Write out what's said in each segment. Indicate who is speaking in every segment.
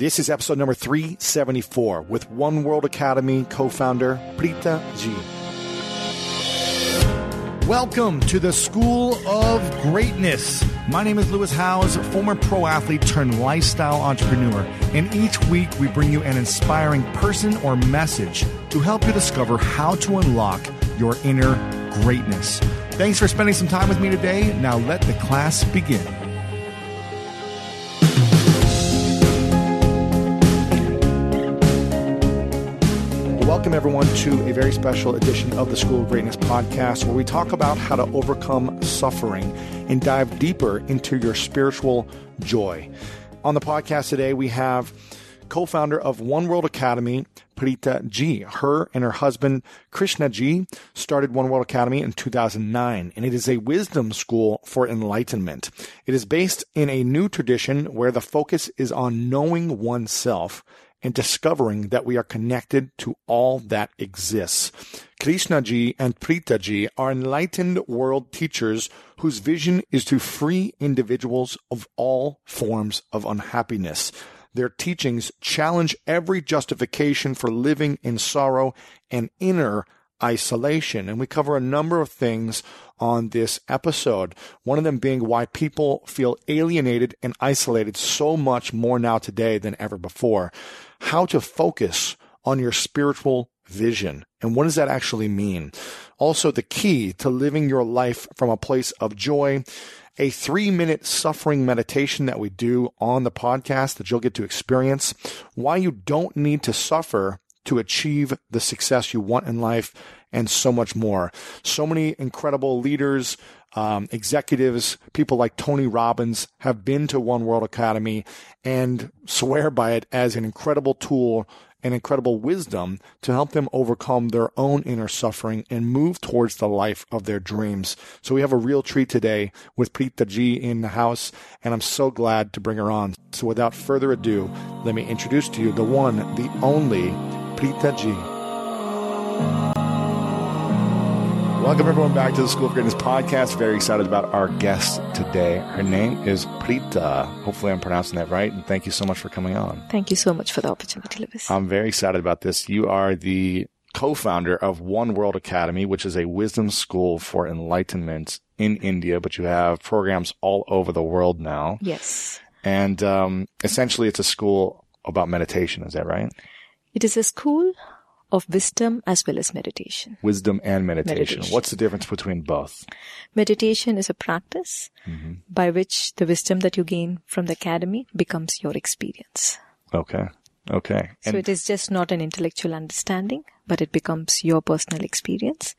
Speaker 1: This is episode number 374 with One World Academy co founder Preetha Ji. Welcome to the School of Greatness. My name is Lewis Howes, former pro athlete turned lifestyle entrepreneur. And each week we bring you an inspiring person or message to help you discover how to unlock your inner greatness. Thanks for spending some time with me today. Now let the class begin. Welcome, everyone, to a very special edition of the School of Greatness podcast, where we talk about how to overcome suffering and dive deeper into your spiritual joy. On the podcast today, we have co founder of One World Academy, Preetha Ji. Her and her husband, Krishna Ji, started One World Academy in 2009, and it is a wisdom school for enlightenment. It is based in a new tradition where the focus is on knowing oneself and discovering that we are connected to all that exists. Krishna Ji and Preetha Ji are enlightened world teachers whose vision is to free individuals of all forms of unhappiness. Their teachings challenge every justification for living in sorrow and inner isolation. And we cover a number of things on this episode. One of them being why people feel alienated and isolated so much more now today than ever before. How to focus on your spiritual vision. And what does that actually mean? Also, the key to living your life from a place of joy. A three minute suffering meditation that we do on the podcast that you'll get to experience. Why you don't need to suffer to achieve the success you want in life and so much more. So many incredible leaders, um, executives, people like Tony Robbins have been to One World Academy and swear by it as an incredible tool and incredible wisdom to help them overcome their own inner suffering and move towards the life of their dreams. So we have a real treat today with Preetha Ji in the house, and I'm so glad to bring her on. So without further ado, let me introduce to you the one, the only Preetha Ji. Welcome everyone back to the School of Greatness podcast. Very excited about our guest today. Her name is Preetha. Hopefully I'm pronouncing that right. And thank you so much for coming on.
Speaker 2: Thank you so much for the opportunity, Lewis.
Speaker 1: I'm very excited about this. You are the co-founder of One World Academy, which is a wisdom school for enlightenment in India, but you have programs all over the world now.
Speaker 2: Yes.
Speaker 1: And um, essentially it's a school about meditation. Is that right?
Speaker 2: It is a school of wisdom as well as meditation.
Speaker 1: Wisdom and meditation.
Speaker 2: Meditation.
Speaker 1: What's the difference between both?
Speaker 2: Meditation is a practice mm-hmm. by which the wisdom that you gain from the academy becomes your experience.
Speaker 1: Okay. Okay.
Speaker 2: so it is just not an intellectual understanding, but it becomes your personal experience.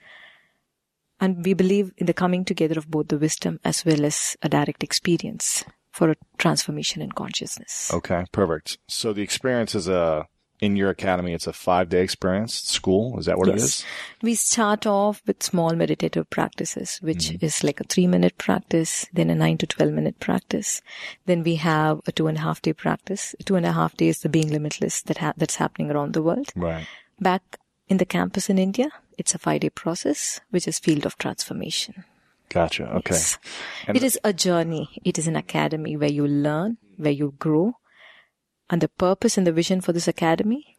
Speaker 2: And we believe in the coming together of both the wisdom as well as a direct experience for a transformation in consciousness.
Speaker 1: Okay, perfect. So the experience is a in your academy. It's a five day experience school. Is that what it is?
Speaker 2: We start off with small meditative practices, which
Speaker 1: Mm-hmm.
Speaker 2: is like a three minute practice, then a nine to 12 minute practice. Then we have a two and a half day practice. Two and a half days, the being limitless that ha- that's happening around the world.
Speaker 1: Right.
Speaker 2: Back in the campus in India, it's a five day process, which is field of transformation.
Speaker 1: Gotcha. Okay.
Speaker 2: Yes. It is a journey. It is an academy where you learn, where you grow. And the purpose and the vision for this academy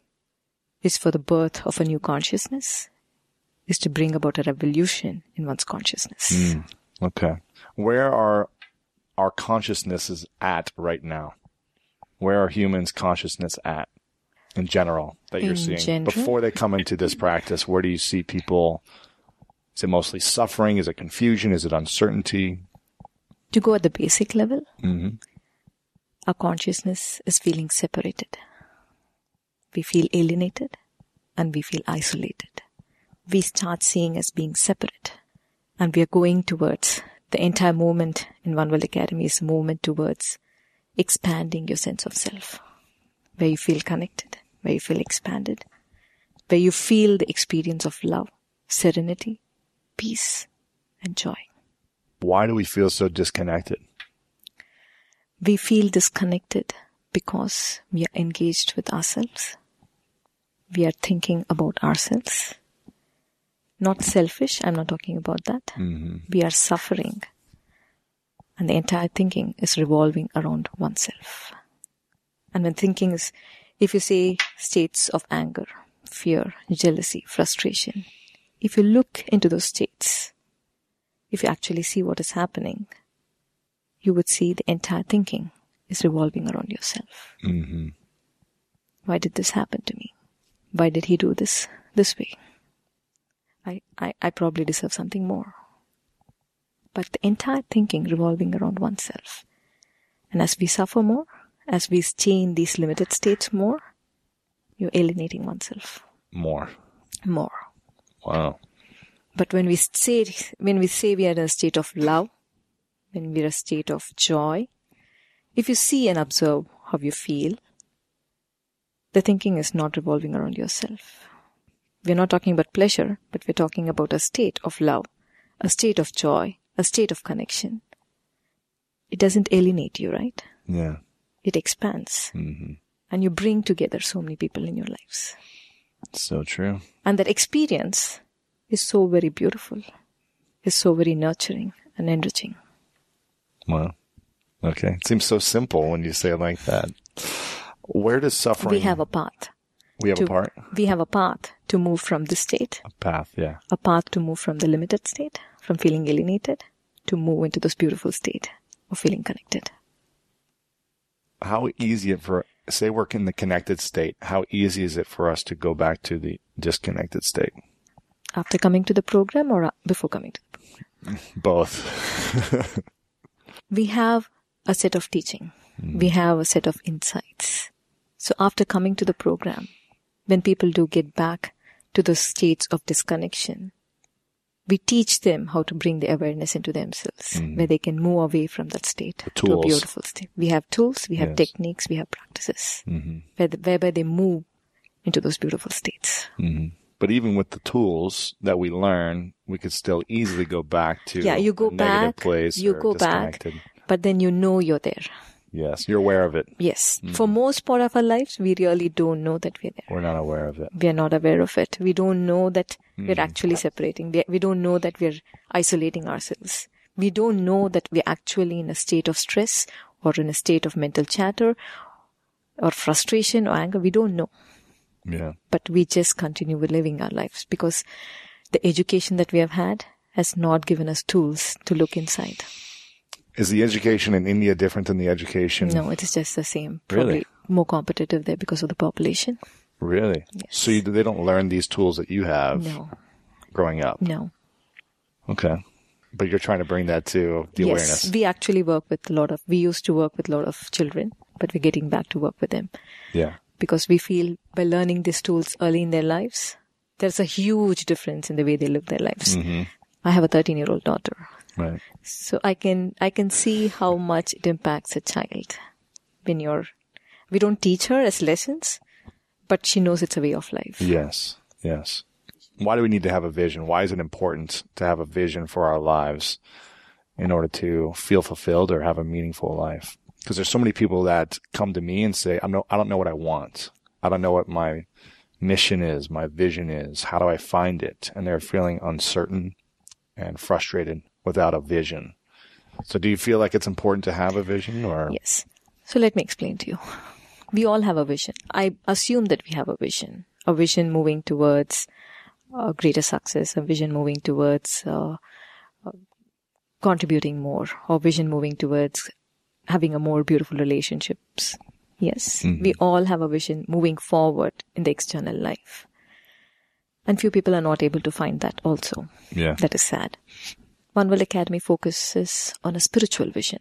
Speaker 2: is for the birth of a new consciousness, is to bring about a revolution in one's consciousness.
Speaker 1: Mm, okay. Where are our consciousnesses at right now? Where are humans' consciousness at in general that you're
Speaker 2: In
Speaker 1: seeing
Speaker 2: general?
Speaker 1: before they come into this practice? Where do you see people? Is it mostly suffering? Is it confusion? Is it uncertainty?
Speaker 2: To go at the basic level,
Speaker 1: hmm
Speaker 2: our consciousness is feeling separated. We feel alienated and we feel isolated. We start seeing as being separate and we are going towards the entire movement in One World Academy is a movement towards expanding your sense of self, where you feel connected, where you feel expanded, where you feel the experience of love, serenity, peace, and joy.
Speaker 1: Why do we feel so disconnected?
Speaker 2: We feel disconnected because we are engaged with ourselves. We are thinking about ourselves. Not selfish, I'm not talking about that.
Speaker 1: hmm
Speaker 2: We are suffering. And the entire thinking is revolving around oneself. And when thinking is, if you say states of anger, fear, jealousy, frustration, if you look into those states, if you actually see what is happening, you would see the entire thinking is revolving around yourself.
Speaker 1: Mm-hmm.
Speaker 2: Why did this happen to me? Why did he do this this way? I, I, I probably deserve something more. But the entire thinking revolving around oneself. And as we suffer more, as we stay in these limited states more, you're alienating oneself
Speaker 1: More.
Speaker 2: more.
Speaker 1: Wow.
Speaker 2: But when we say when we say we are in a state of love, when we're a state of joy, if you see and observe how you feel, the thinking is not revolving around yourself. We're not talking about pleasure, but we're talking about a state of love, a state of joy, a state of connection. It doesn't alienate you, right?
Speaker 1: Yeah.
Speaker 2: It expands.
Speaker 1: Mm-hmm.
Speaker 2: And you bring together so many people in your lives.
Speaker 1: So true.
Speaker 2: And that experience is so very beautiful, is so very nurturing and enriching.
Speaker 1: Wow. Okay. It seems so simple when you say it like that. Where does suffering?
Speaker 2: We have a path.
Speaker 1: we have
Speaker 2: to,
Speaker 1: a part,
Speaker 2: We have a path to move from this state,
Speaker 1: a path. Yeah.
Speaker 2: a path to move from the limited state, from feeling alienated, to move into this beautiful state of feeling connected.
Speaker 1: How easy it for say we're in the connected state? How easy is it for us to go back to the disconnected state?
Speaker 2: After coming to the program or before coming to the program?
Speaker 1: Both.
Speaker 2: We have a set of teaching. We have a set of insights. So after coming to the program, when people do get back to the states of disconnection, we teach them how to bring the awareness into themselves, where they can move away from that state to a beautiful state. We have tools, we have
Speaker 1: Yes.
Speaker 2: techniques, we have practices,
Speaker 1: hmm
Speaker 2: where the, whereby they move into those beautiful states.
Speaker 1: hmm But even with the tools that we learn, we could still easily go back to
Speaker 2: Yeah, you go back,
Speaker 1: place
Speaker 2: you go back. But then you know you're there.
Speaker 1: Yes, you're aware of it.
Speaker 2: Yes. Mm. For most part of our lives, we really don't know that we're there.
Speaker 1: We're not aware of it.
Speaker 2: we are not aware of it. We don't know that we're mm. actually separating. We, we don't know that we're isolating ourselves. We don't know that we're actually in a state of stress or in a state of mental chatter or frustration or anger. We don't know.
Speaker 1: Yeah.
Speaker 2: But we just continue with living our lives because the education that we have had has not given us tools to look inside.
Speaker 1: Is the education in India different than the education?
Speaker 2: No, it is just the same.
Speaker 1: Really?
Speaker 2: More competitive there because of the population.
Speaker 1: Really? Yes. So you, they don't learn these tools that you have
Speaker 2: No,
Speaker 1: growing up.
Speaker 2: no.
Speaker 1: Okay. But you're trying to bring that to the
Speaker 2: yes,
Speaker 1: awareness.
Speaker 2: we actually work with a lot of, we used to work with a lot of children, but we're getting back to work with them
Speaker 1: Yeah.
Speaker 2: Because we feel by learning these tools early in their lives, there's a huge difference in the way they live their lives.
Speaker 1: hmm
Speaker 2: I have a 13 year old daughter.
Speaker 1: Right.
Speaker 2: So I can, I can see how much it impacts a child when you're, we don't teach her as lessons, but she knows it's a way of life.
Speaker 1: Yes. Yes. Why do we need to have a vision? Why is it important to have a vision for our lives in order to feel fulfilled or have a meaningful life? Because there's so many people that come to me and say, I know, I don't know what I want. I don't know what my mission is, my vision is. How do I find it? And they're feeling uncertain and frustrated without a vision. So do you feel like it's important to have a vision or?
Speaker 2: Yes. So let me explain to you. We all have a vision. I assume that we have a vision, a vision moving towards uh, greater success, a vision moving towards uh, uh, contributing more, or vision moving towards having a more beautiful relationships. Yes, mm-hmm. we all have a vision moving forward in the external life. And few people are not able to find that also.
Speaker 1: Yeah.
Speaker 2: That is sad. One World Academy focuses on a spiritual vision.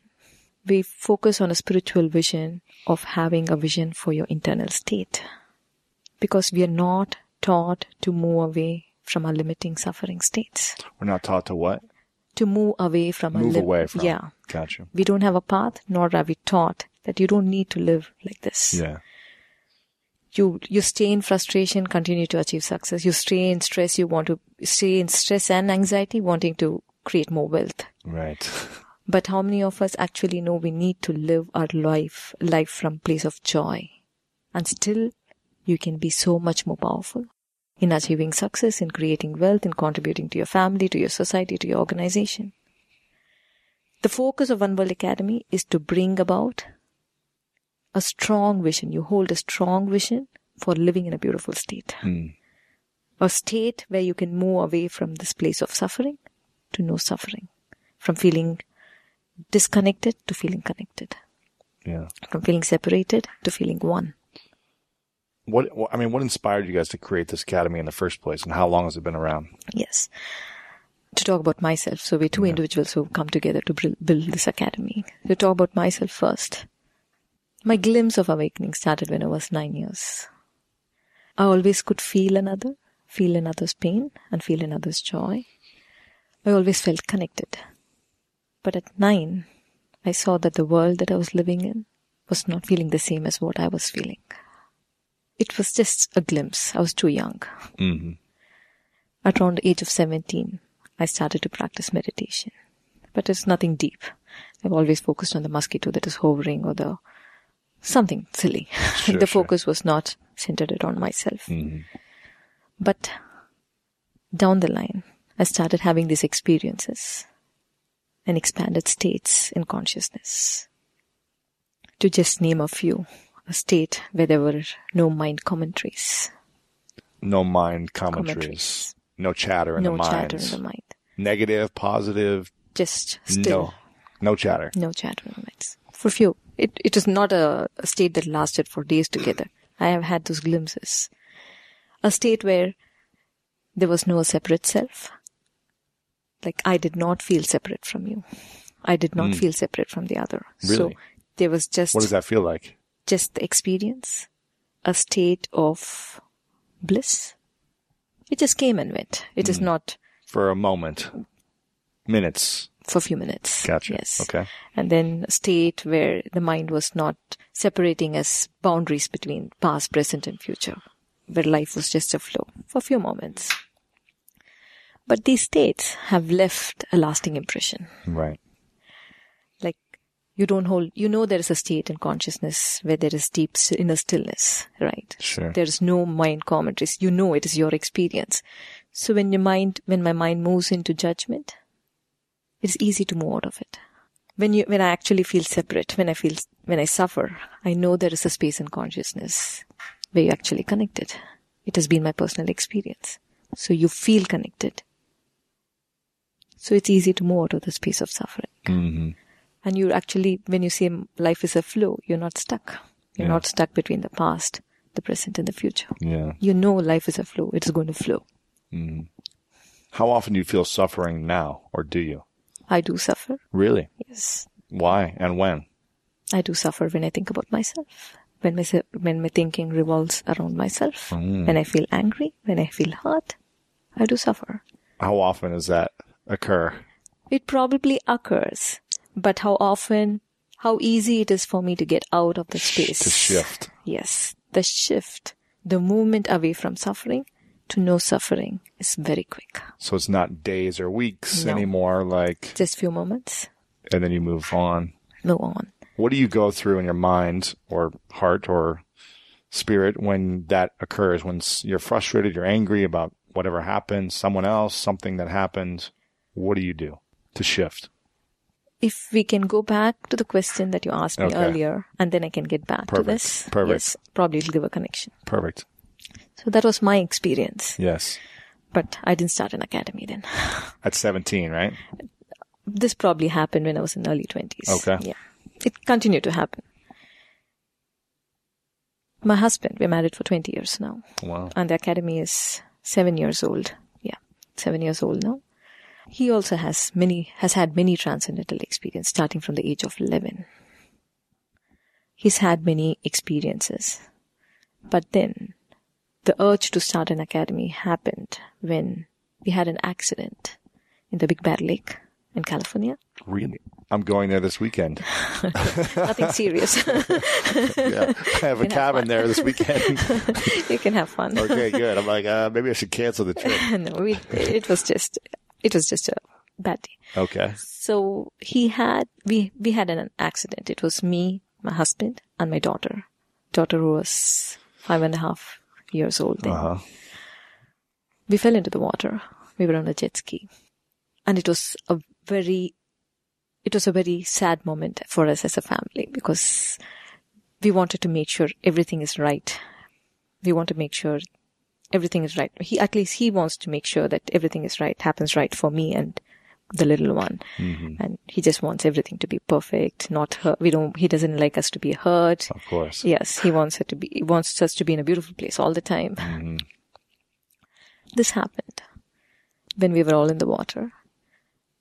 Speaker 2: We focus on a spiritual vision of having a vision for your internal state. Because we are not taught to move away from our limiting suffering states.
Speaker 1: We're not taught to what?
Speaker 2: To move away from our
Speaker 1: Move
Speaker 2: lim-
Speaker 1: away from.
Speaker 2: Yeah.
Speaker 1: Gotcha.
Speaker 2: We don't have a path, nor are we taught that you don't need to live like this.
Speaker 1: Yeah.
Speaker 2: You you stay in frustration, continue to achieve success. You stay in stress, you want to stay in stress and anxiety, wanting to create more wealth.
Speaker 1: Right.
Speaker 2: But how many of us actually know we need to live our life life from place of joy? And still you can be so much more powerful in achieving success, in creating wealth, in contributing to your family, to your society, to your organization. The focus of One World Academy is to bring about a strong vision. You hold a strong vision for living in a beautiful state.
Speaker 1: Mm.
Speaker 2: A state where you can move away from this place of suffering to no suffering. From feeling disconnected to feeling connected.
Speaker 1: Yeah.
Speaker 2: From feeling separated to feeling one.
Speaker 1: What, what I mean, what inspired you guys to create this academy in the first place, and how long has it been around?
Speaker 2: Yes. To talk about myself. So we're two individuals who come together to build this academy. To talk about myself first. My glimpse of awakening started when I was nine years. I always could feel another, feel another's pain, and feel another's joy. I always felt connected. But at nine, I saw that the world that I was living in was not feeling the same as what I was feeling. It was just a glimpse. I was too young.
Speaker 1: Mm-hmm.
Speaker 2: At around the age of 17, I started to practice meditation. But it's nothing deep. I've always focused on the mosquito that is hovering or the something silly.
Speaker 1: Sure,
Speaker 2: the
Speaker 1: sure.
Speaker 2: focus was not centered around myself.
Speaker 1: Mm-hmm.
Speaker 2: But down the line, I started having these experiences and expanded states in consciousness. To just name a few, a state where there were no mind commentaries,
Speaker 1: No mind commentaries.
Speaker 2: commentaries,
Speaker 1: No chatter in
Speaker 2: no
Speaker 1: the mind.
Speaker 2: No chatter in the mind,
Speaker 1: Negative, positive.
Speaker 2: just still.
Speaker 1: No. No chatter.
Speaker 2: No chatter minds. For few. It, it is not a, a state that lasted for days together. I have had those glimpses. A state where there was no separate self. Like I did not feel separate from you. I did not hmm. feel separate from the other. So there was just,
Speaker 1: What does that feel like?
Speaker 2: just the experience. A state of bliss. It just came and went. It is hmm. not
Speaker 1: For a moment. Minutes.
Speaker 2: for a few minutes.
Speaker 1: Gotcha.
Speaker 2: Yes.
Speaker 1: Okay.
Speaker 2: and then a state where the mind was not separating as boundaries between past, present, and future, where life was just a flow for a few moments. But these states have left a lasting impression.
Speaker 1: Right.
Speaker 2: Like you don't hold, you know, there is a state in consciousness where there is deep inner stillness, right?
Speaker 1: Sure.
Speaker 2: There is no mind commentaries. You know it is your experience. So when your mind, when my mind moves into judgment, it's easy to move out of it. When you, when I actually feel separate, when I feel, when I suffer, I know there is a space in consciousness where you're actually connected. It has been my personal experience. So you feel connected. So it's easy to move out of the space of suffering.
Speaker 1: Mm-hmm.
Speaker 2: And you're actually, when you say life is a flow, you're not stuck. You're
Speaker 1: Yeah.
Speaker 2: not stuck between the past, the present, and the future.
Speaker 1: Yeah.
Speaker 2: You know life is a flow. It's going to flow.
Speaker 1: How often do you feel suffering now, or do you?
Speaker 2: I do suffer.
Speaker 1: Really?
Speaker 2: Yes.
Speaker 1: Why and when?
Speaker 2: I do suffer when I think about myself. When my, when my thinking revolves around myself.
Speaker 1: Mm.
Speaker 2: When I feel angry. When I feel hurt. I do suffer.
Speaker 1: How often does that occur?
Speaker 2: It probably occurs. But how often, how easy it is for me to get out of the space.
Speaker 1: To shift.
Speaker 2: Yes. The shift, the movement away from suffering to no suffering is very quick.
Speaker 1: So it's not days or weeks
Speaker 2: No.
Speaker 1: anymore, like,
Speaker 2: Just few moments.
Speaker 1: and then you move on.
Speaker 2: Move on.
Speaker 1: What do you go through in your mind or heart or spirit when that occurs? When you're frustrated, you're angry about whatever happened, someone else, something that happened. What do you do to shift?
Speaker 2: If we can go back to the question that you asked me
Speaker 1: Okay.
Speaker 2: earlier, and then I can get back to
Speaker 1: Perfect.
Speaker 2: this.
Speaker 1: Perfect.
Speaker 2: Yes, probably it'll give a connection.
Speaker 1: Perfect.
Speaker 2: So that was my experience.
Speaker 1: Yes.
Speaker 2: But I didn't start an academy then.
Speaker 1: At 17, right?
Speaker 2: This probably happened when I was in early 20s.
Speaker 1: Okay.
Speaker 2: Yeah. It continued to happen. My husband, we're married for 20 years now.
Speaker 1: Wow.
Speaker 2: and the academy is seven years old. Yeah, seven years old now. He also has many, has had many transcendental experience starting from the age of 11. He's had many experiences. But then the urge to start an academy happened when we had an accident in the Big Bear Lake in California.
Speaker 1: Really? I'm going there this weekend.
Speaker 2: Nothing serious.
Speaker 1: Yeah. I have a
Speaker 2: Can have
Speaker 1: cabin there this weekend.
Speaker 2: you can have fun.
Speaker 1: okay, good. I'm like, uh, maybe I should cancel the trip.
Speaker 2: no, we, it was just, it was just a bad day.
Speaker 1: Okay.
Speaker 2: So he had, we, we had an accident. It was me, my husband, and my daughter. Daughter who was five and a half years old then.
Speaker 1: Uh huh.
Speaker 2: We fell into the water. We were on a jet ski. And it was a very, it was a very sad moment for us as a family because we wanted to make sure everything is right. We want to make sure everything is right. He, at least he wants to make sure that everything is right, happens right for me and the little one. And he just wants everything to be perfect, not hurt. We don't, he doesn't like us to be hurt.
Speaker 1: Of course.
Speaker 2: Yes, he wants it to be, he wants us to be in a beautiful place all the time.
Speaker 1: Mm-hmm.
Speaker 2: This happened when we were all in the water.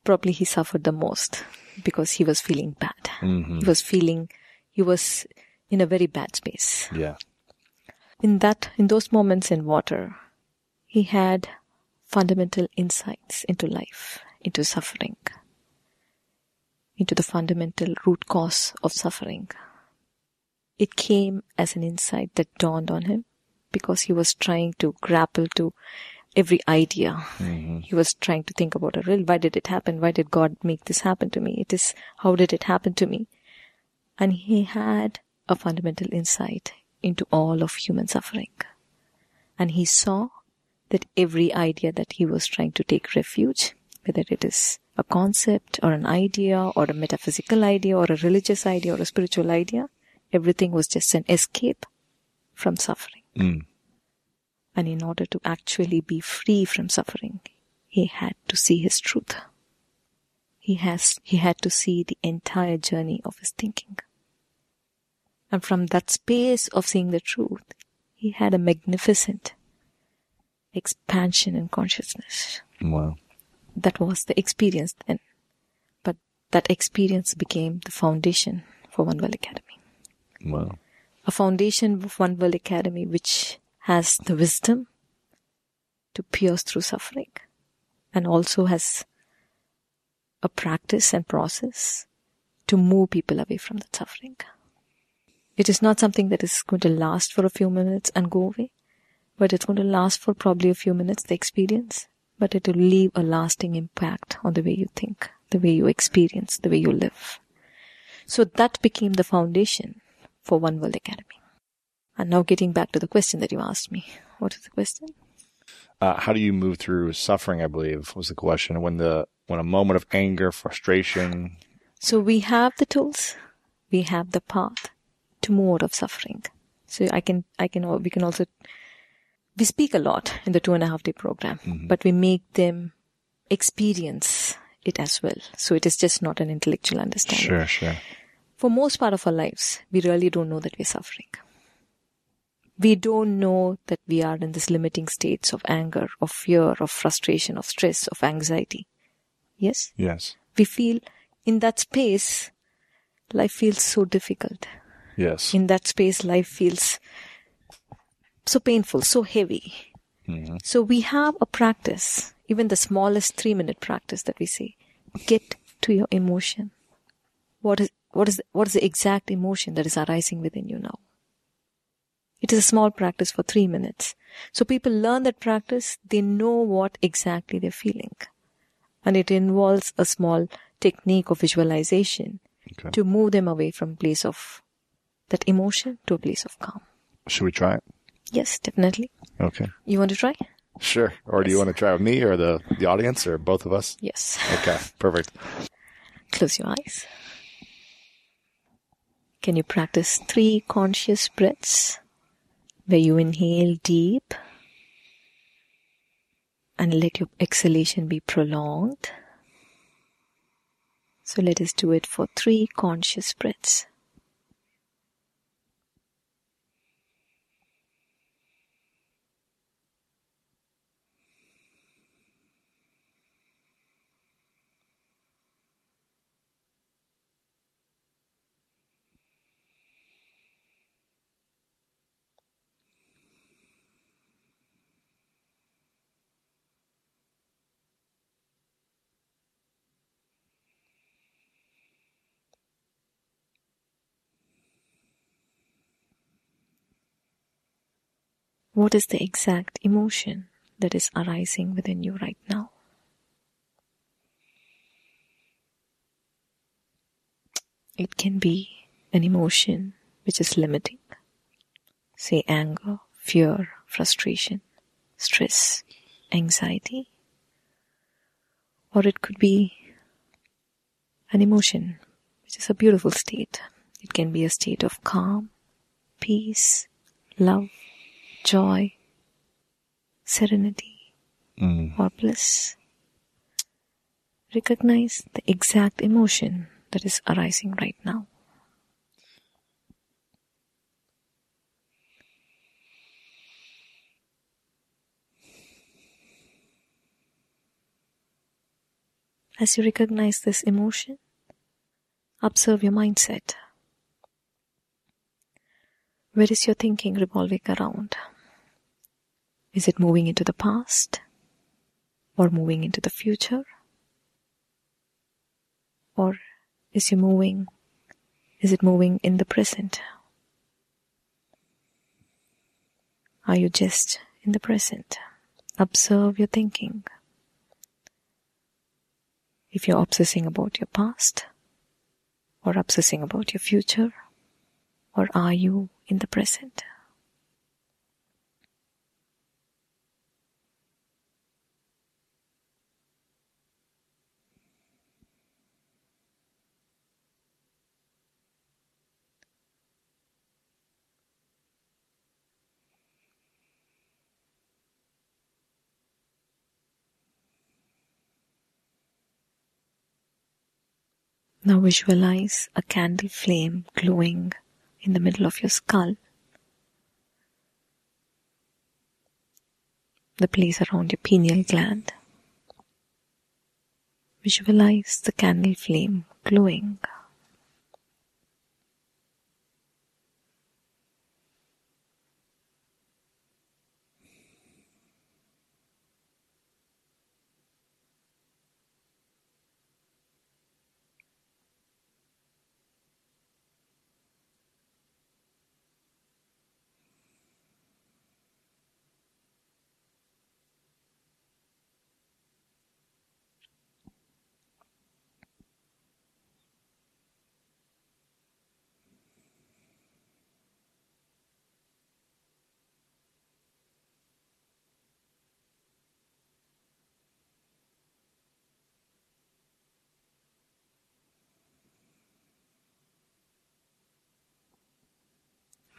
Speaker 2: Probably he suffered the most because he was feeling bad.
Speaker 1: Mm-hmm.
Speaker 2: He was feeling, he was in a very bad space.
Speaker 1: Yeah.
Speaker 2: In that, in those moments in water, he had fundamental insights into life, into suffering, into the fundamental root cause of suffering. It came as an insight that dawned on him because he was trying to grapple to every idea. Mm-hmm. He was trying to think about a real why did it happen? Why did God make this happen to me? It is how did it happen to me? And he had a fundamental insight into all of human suffering. And he saw that every idea that he was trying to take refuge, whether it is a concept or an idea or a metaphysical idea or a religious idea or a spiritual idea, everything was just an escape from suffering.
Speaker 1: Mm.
Speaker 2: And in order to actually be free from suffering, he had to see his truth. He has, he had to see the entire journey of his thinking. And from that space of seeing the truth, he had a magnificent expansion in consciousness.
Speaker 1: Wow.
Speaker 2: That was the experience then. But that experience became the foundation for One World Academy.
Speaker 1: Wow.
Speaker 2: A foundation of One World Academy which has the wisdom to pierce through suffering and also has a practice and process to move people away from that suffering. It is not something that is going to last for a few minutes and go away, but it's going to last for probably a few minutes, the experience, but it will leave a lasting impact on the way you think, the way you experience, the way you live. So that became the foundation for One World Academy. And now getting back to the question that you asked me. What is the question?
Speaker 1: Uh, how do you move through suffering? I believe was the question. When the when a moment of anger, frustration.
Speaker 2: So we have the tools, we have the path to more of suffering. So I can, I can, we can also, we speak a lot in the two and a half day program, mm-hmm. but we make them experience it as well. So it is just not an intellectual understanding.
Speaker 1: Sure, sure.
Speaker 2: For most part of our lives, we really don't know that we're suffering. We don't know that we are in this limiting states of anger, of fear, of frustration, of stress, of anxiety. Yes?
Speaker 1: Yes.
Speaker 2: We feel in that space, life feels so difficult.
Speaker 1: Yes.
Speaker 2: In that space, life feels so painful, so heavy. Mm-hmm. So we have a practice, even the smallest three minute practice that we say, get to your emotion. What is, what is, what is the exact emotion that is arising within you now? It is a small practice for three minutes. So people learn that practice, they know what exactly they're feeling. And it involves a small technique of visualization
Speaker 1: Okay.
Speaker 2: to move them away from place of that emotion to a place of calm.
Speaker 1: Should we try it?
Speaker 2: Yes, definitely.
Speaker 1: Okay.
Speaker 2: You want to try?
Speaker 1: Sure. Or do you want to try with me or the the audience or both of us?
Speaker 2: Yes.
Speaker 1: Okay. Perfect.
Speaker 2: Close your eyes. Can you practice three conscious breaths where you inhale deep and let your exhalation be prolonged? So let us do it for three conscious breaths. What is the exact emotion that is arising within you right now? It can be an emotion which is limiting, say anger, fear, frustration, stress, anxiety, or it could be an emotion which is a beautiful state. It can be a state of calm, peace, love, joy, serenity,
Speaker 1: Mm.
Speaker 2: or bliss. Recognize the exact emotion that is arising right now. As you recognize this emotion, observe your mindset. Where is your thinking revolving around? Is it moving into the past or moving into the future? Or is you moving is it moving in the present? Are you just in the present? Observe your thinking. If you're obsessing about your past or obsessing about your future, or are you in the present? Now visualize a candle flame glowing in the middle of your skull. The place around your pineal gland. Visualize the candle flame glowing.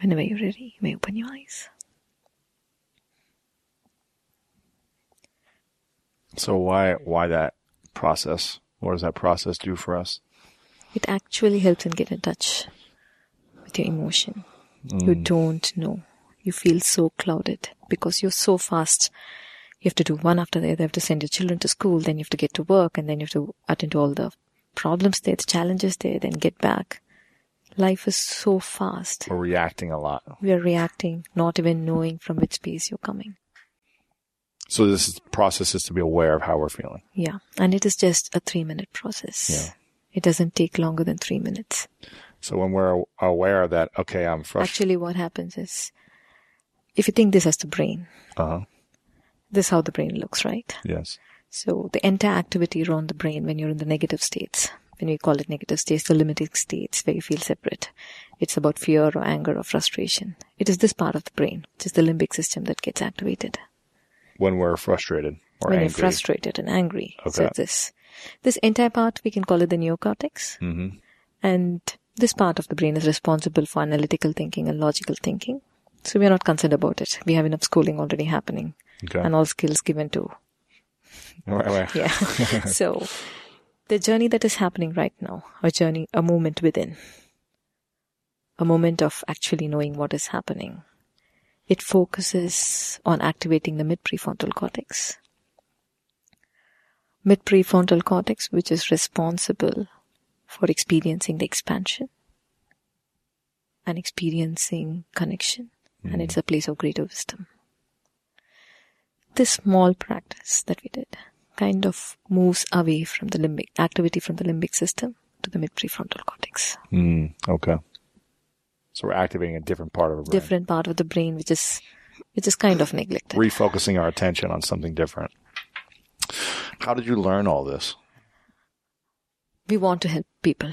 Speaker 2: Whenever you're ready, you may open your eyes.
Speaker 1: So why why that process? What does that process do for us?
Speaker 2: It actually helps in get in touch with your emotion. You mm. don't know. You feel so clouded because you're so fast. You have to do one after the other. You have to send your children to school, then you have to get to work, and then you have to attend to all the problems there, the challenges there, then get back. Life is so fast.
Speaker 1: We're reacting a lot.
Speaker 2: We are reacting, not even knowing from which space you're coming.
Speaker 1: So this is, process is to be aware of how we're feeling.
Speaker 2: Yeah. And it is just a three minute process.
Speaker 1: Yeah.
Speaker 2: It doesn't take longer than three minutes.
Speaker 1: So when we're aware that, okay, I'm frustrated.
Speaker 2: Actually, what happens is, if you think this as the brain,
Speaker 1: Uh huh.
Speaker 2: this is how the brain looks, right?
Speaker 1: Yes.
Speaker 2: So the entire activity around the brain when you're in the negative states, when we call it negative states, the limiting states where you feel separate. It's about fear or anger or frustration. It is this part of the brain, which is the limbic system that gets activated
Speaker 1: When we're frustrated or
Speaker 2: when
Speaker 1: angry.
Speaker 2: you're frustrated and angry. So
Speaker 1: Okay.
Speaker 2: it's this, this entire part, we can call it the neocortex.
Speaker 1: Mm-hmm.
Speaker 2: And this part of the brain is responsible for analytical thinking and logical thinking. So we are not concerned about it. We have enough schooling already happening
Speaker 1: Okay.
Speaker 2: and all skills given to. Yeah. so the journey that is happening right now, a journey, a moment within, a moment of actually knowing what is happening. It focuses on activating the mid prefrontal cortex. Mid prefrontal cortex, which is responsible for experiencing the expansion and experiencing connection, and mm. it's a place of greater wisdom this small practice that we did kind of moves away from the limbic activity from the limbic system to the mid prefrontal cortex.
Speaker 1: Mm, okay. So we're activating a different part of our brain.
Speaker 2: Different part of the brain which is which is kind of neglected.
Speaker 1: Refocusing our attention on something different. How did you learn all this?
Speaker 2: we want to help people.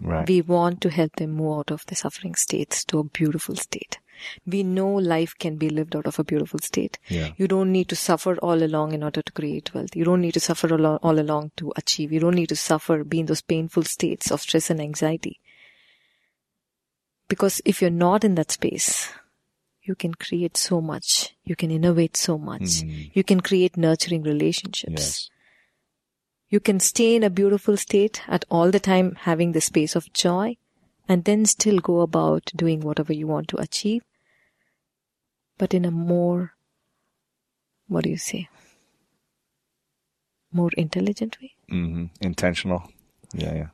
Speaker 1: Right.
Speaker 2: We want to help them move out of the suffering states to a beautiful state. We know life can be lived out of a beautiful state.
Speaker 1: Yeah.
Speaker 2: You don't need to suffer all along in order to create wealth. You don't need to suffer all, all along to achieve. You don't need to suffer, be in those painful states of stress and anxiety. Because if you're not in that space, you can create so much. You can innovate so much. Hmm. You can create nurturing relationships.
Speaker 1: Yes.
Speaker 2: You can stay in a beautiful state at all the time, having the space of joy, and then still go about doing whatever you want to achieve, but in a more, what do you say, more intelligent way?
Speaker 1: Mm-hmm. Intentional. Yeah, yeah.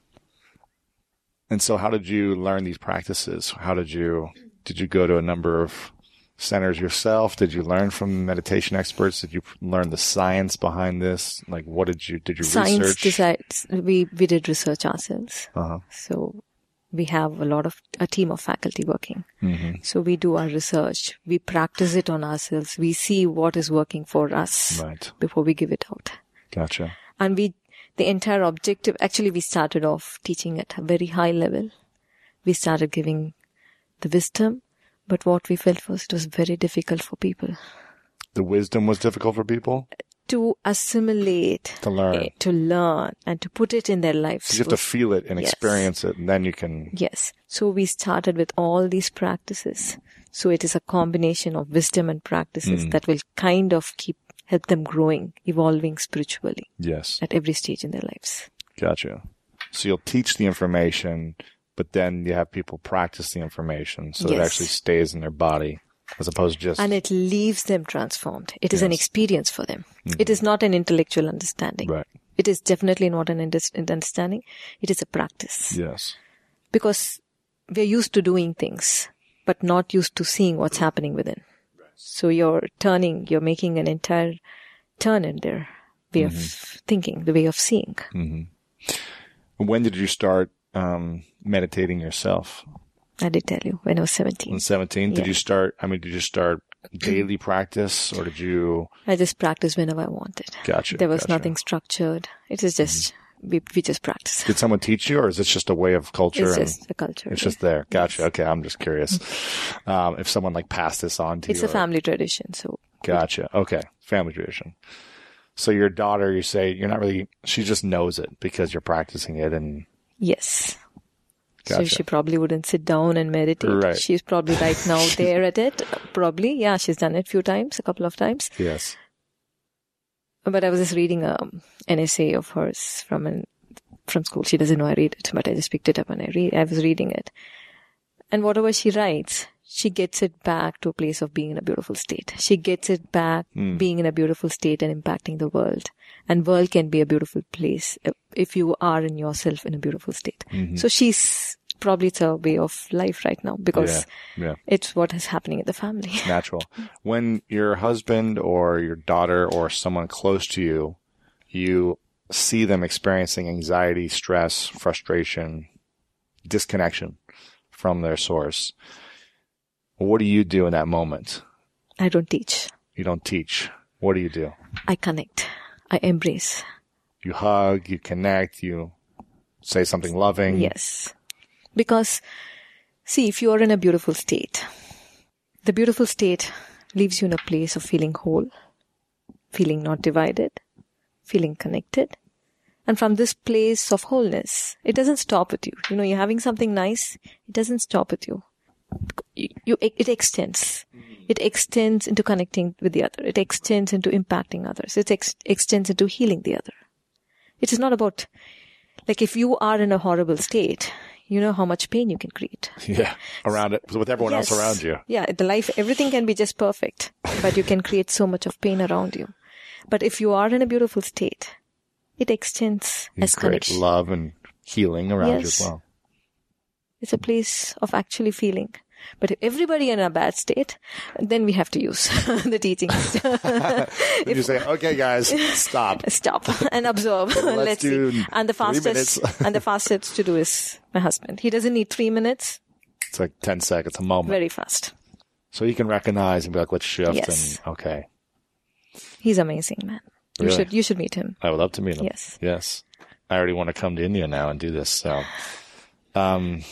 Speaker 1: And so, how did you learn these practices? How did you did you go to a number of centers yourself? Did you learn from meditation experts? Did you learn the science behind this? Like, what did you did you
Speaker 2: Science
Speaker 1: research?
Speaker 2: decides, we, we did research ourselves.
Speaker 1: uh-huh.
Speaker 2: So we have a lot of, a team of faculty working.
Speaker 1: hmm
Speaker 2: So we do our research. We practice it on ourselves. We see what is working for us
Speaker 1: Right.
Speaker 2: before we give it out.
Speaker 1: Gotcha.
Speaker 2: And we, the entire objective, actually we started off teaching at a very high level. We started giving the wisdom, but what we felt was it was very difficult for people
Speaker 1: The wisdom was difficult for people
Speaker 2: to assimilate,
Speaker 1: to learn.
Speaker 2: eh, to learn, and to put it in their lives.
Speaker 1: You have to feel it and
Speaker 2: Yes.
Speaker 1: experience it, and then you can.
Speaker 2: Yes. So we started with all these practices. So it is a combination of wisdom and practices
Speaker 1: Mm.
Speaker 2: that will kind of keep, help them growing, evolving spiritually
Speaker 1: Yes.
Speaker 2: at every stage in their lives.
Speaker 1: Gotcha. So you'll teach the information, but then you have people practice the information so it actually stays in their body as opposed to just.
Speaker 2: And it leaves them transformed. It is an experience for them. Mm-hmm. It is not an intellectual understanding.
Speaker 1: right.
Speaker 2: It is definitely not an understanding. It is a practice.
Speaker 1: Yes.
Speaker 2: because we're used to doing things, but not used to seeing what's happening within. So you're turning, you're making an entire turn in their way of mm-hmm. thinking, the way of seeing. Mm-hmm.
Speaker 1: When did you start um, meditating yourself?
Speaker 2: I did tell you when I was 17.
Speaker 1: In 17? Did
Speaker 2: Yeah.
Speaker 1: you start, I mean, did you start daily practice or did you.
Speaker 2: I just practiced whenever I wanted.
Speaker 1: Gotcha.
Speaker 2: There was
Speaker 1: gotcha.
Speaker 2: nothing structured. It is just, we, we just practice.
Speaker 1: Did someone teach you or is this just a way of culture?
Speaker 2: It's just a culture.
Speaker 1: It's just there. Gotcha. Okay. I'm just curious. Um, if someone like passed this on to
Speaker 2: it's
Speaker 1: you.
Speaker 2: It's a
Speaker 1: or-
Speaker 2: family tradition. So
Speaker 1: Gotcha. Okay. Family tradition. So your daughter, you say you're not really, she just knows it because you're practicing it and
Speaker 2: yes. So she probably wouldn't sit down and meditate.
Speaker 1: Right.
Speaker 2: She's probably right now there at it. Probably. Yeah. She's done it a few times, a couple of times.
Speaker 1: yes.
Speaker 2: But I was just reading um, an essay of hers from an from school. She doesn't know I read it, but I just picked it up and I read. I was reading it, and whatever she writes, she gets it back to a place of being in a beautiful state. She gets it back being in a beautiful state and impacting the world. And world can be a beautiful place if- if you are in yourself in a beautiful state. So she's probably it's a way of life right now because
Speaker 1: Yeah. Yeah.
Speaker 2: it's what is happening in the family.
Speaker 1: Natural. When your husband or your daughter or someone close to you, you see them experiencing anxiety, stress, frustration, disconnection from their source. What do you do in that moment?
Speaker 2: I don't teach.
Speaker 1: You don't teach. What do you do?
Speaker 2: I connect. I embrace.
Speaker 1: You hug, you connect, you say something loving.
Speaker 2: Yes. Because, see, if you are in a beautiful state, the beautiful state leaves you in a place of feeling whole, feeling not divided, feeling connected. And from this place of wholeness, it doesn't stop with you. You know, you're having something nice, it doesn't stop with you. You, you it extends. Mm-hmm. It extends into connecting with the other. It extends into impacting others. It ex- extends into healing the other. It is not about, like, if you are in a horrible state, you know how much pain you can create.
Speaker 1: Yeah. Around it, with everyone else around you.
Speaker 2: Yeah, the life, everything can be just perfect, but you can create so much of pain around you. But if you are in a beautiful state, it extends
Speaker 1: You
Speaker 2: as
Speaker 1: create
Speaker 2: connection.
Speaker 1: love and healing around you as well.
Speaker 2: It's a place of actually feeling. But if everybody in a bad state, then we have to use the teachings.
Speaker 1: Then you say, okay, guys, stop.
Speaker 2: Stop and observe.
Speaker 1: Let's do
Speaker 2: see. And the fastest, and the fastest to do is my husband. He doesn't need three minutes.
Speaker 1: It's like 10 seconds, a moment.
Speaker 2: Very fast.
Speaker 1: So you can recognize and be like, let's shift.
Speaker 2: Yes.
Speaker 1: And okay.
Speaker 2: He's amazing, man. You
Speaker 1: Really?
Speaker 2: should, you should meet him.
Speaker 1: I would love to meet him.
Speaker 2: Yes.
Speaker 1: Yes. I already want to come to India now and do this. So, um,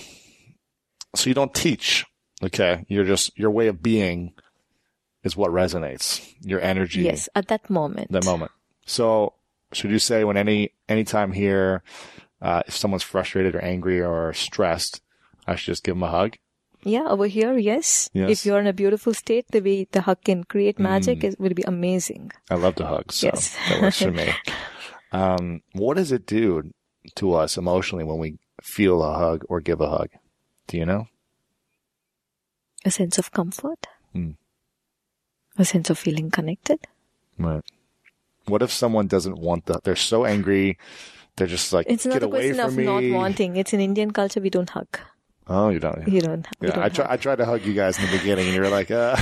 Speaker 1: so you don't teach. Okay. You're just, your way of being is what resonates. Your energy.
Speaker 2: Yes, at that moment.
Speaker 1: That moment. So should you say when any, anytime here, uh, if someone's frustrated or angry or stressed, I should just give them a hug?
Speaker 2: Yeah, over here, yes.
Speaker 1: Yes.
Speaker 2: If you're in a beautiful state, the way the hug can create magic is, will be amazing.
Speaker 1: I love to hug, so
Speaker 2: Yes.
Speaker 1: that works for me. Um, what does it do to us emotionally when we feel a hug or give a hug? Do you know?
Speaker 2: A sense of comfort.
Speaker 1: Hmm.
Speaker 2: A sense of feeling connected.
Speaker 1: Right. What if someone doesn't want that? They're so angry. They're just like,
Speaker 2: It's not a question of
Speaker 1: me.
Speaker 2: not wanting. It's in Indian culture, we don't hug.
Speaker 1: Oh, you don't.
Speaker 2: You don't.
Speaker 1: Yeah,
Speaker 2: don't
Speaker 1: I try.
Speaker 2: hug.
Speaker 1: I tried to hug you guys in the beginning, and you were like, uh.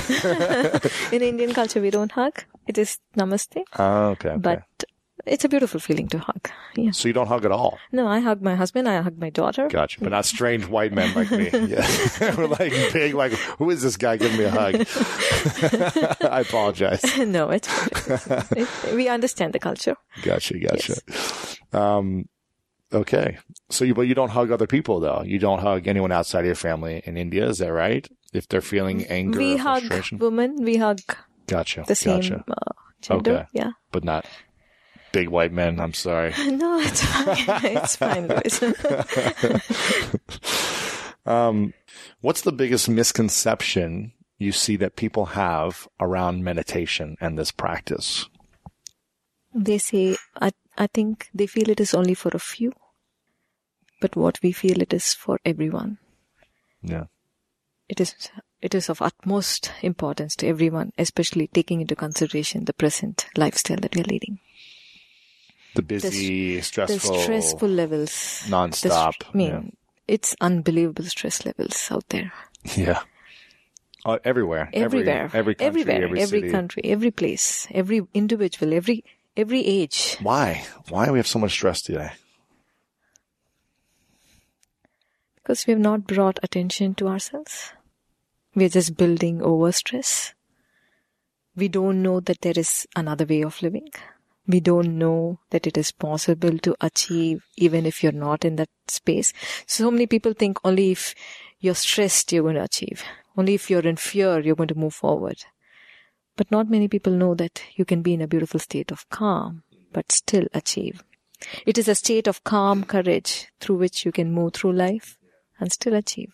Speaker 2: In Indian culture, we don't hug. It is namaste.
Speaker 1: oh, okay, okay.
Speaker 2: But it's a beautiful feeling to hug. Yeah.
Speaker 1: so you don't hug at all.
Speaker 2: No, I hug my husband. I hug my daughter.
Speaker 1: Gotcha. But not strange white men like me. Yeah. We're like big, like, who is this guy giving me a hug? I apologize.
Speaker 2: no, it's it, we understand the culture.
Speaker 1: Gotcha, gotcha. Um, okay. So you, but you don't hug other people though. You don't hug anyone outside of your family in India. Is that right? If they're feeling anger
Speaker 2: we
Speaker 1: or
Speaker 2: hug women. We hug
Speaker 1: Gotcha.
Speaker 2: the same
Speaker 1: Gotcha.
Speaker 2: uh, gender.
Speaker 1: Okay.
Speaker 2: Yeah.
Speaker 1: But not big white men. I'm sorry.
Speaker 2: No, it's fine. it's fine, guys.
Speaker 1: Um, what's the biggest misconception you see that people have around meditation and this practice?
Speaker 2: they say, I, I think they feel it is only for a few, but what we feel it is for everyone.
Speaker 1: Yeah.
Speaker 2: It is, it is of utmost importance to everyone, especially taking into consideration the present lifestyle that we are leading.
Speaker 1: The busy,
Speaker 2: The
Speaker 1: stressful,
Speaker 2: stressful levels. the
Speaker 1: nonstop.
Speaker 2: str- I mean, it's unbelievable stress levels out there.
Speaker 1: yeah. yeah. Uh, everywhere.
Speaker 2: Everywhere.
Speaker 1: Every, country,
Speaker 2: Everywhere.
Speaker 1: every,
Speaker 2: every country, every place, every individual, every, every age.
Speaker 1: Why? Why do we have so much stress today?
Speaker 2: Because we have not brought attention to ourselves. We are just building over stress. We don't know that there is another way of living. We don't know that it is possible to achieve even if you're not in that space. So many people think only if you're stressed, you're going to achieve. Only if you're in fear, you're going to move forward. But not many people know that you can be in a beautiful state of calm, but still achieve. It is a state of calm courage through which you can move through life and still achieve.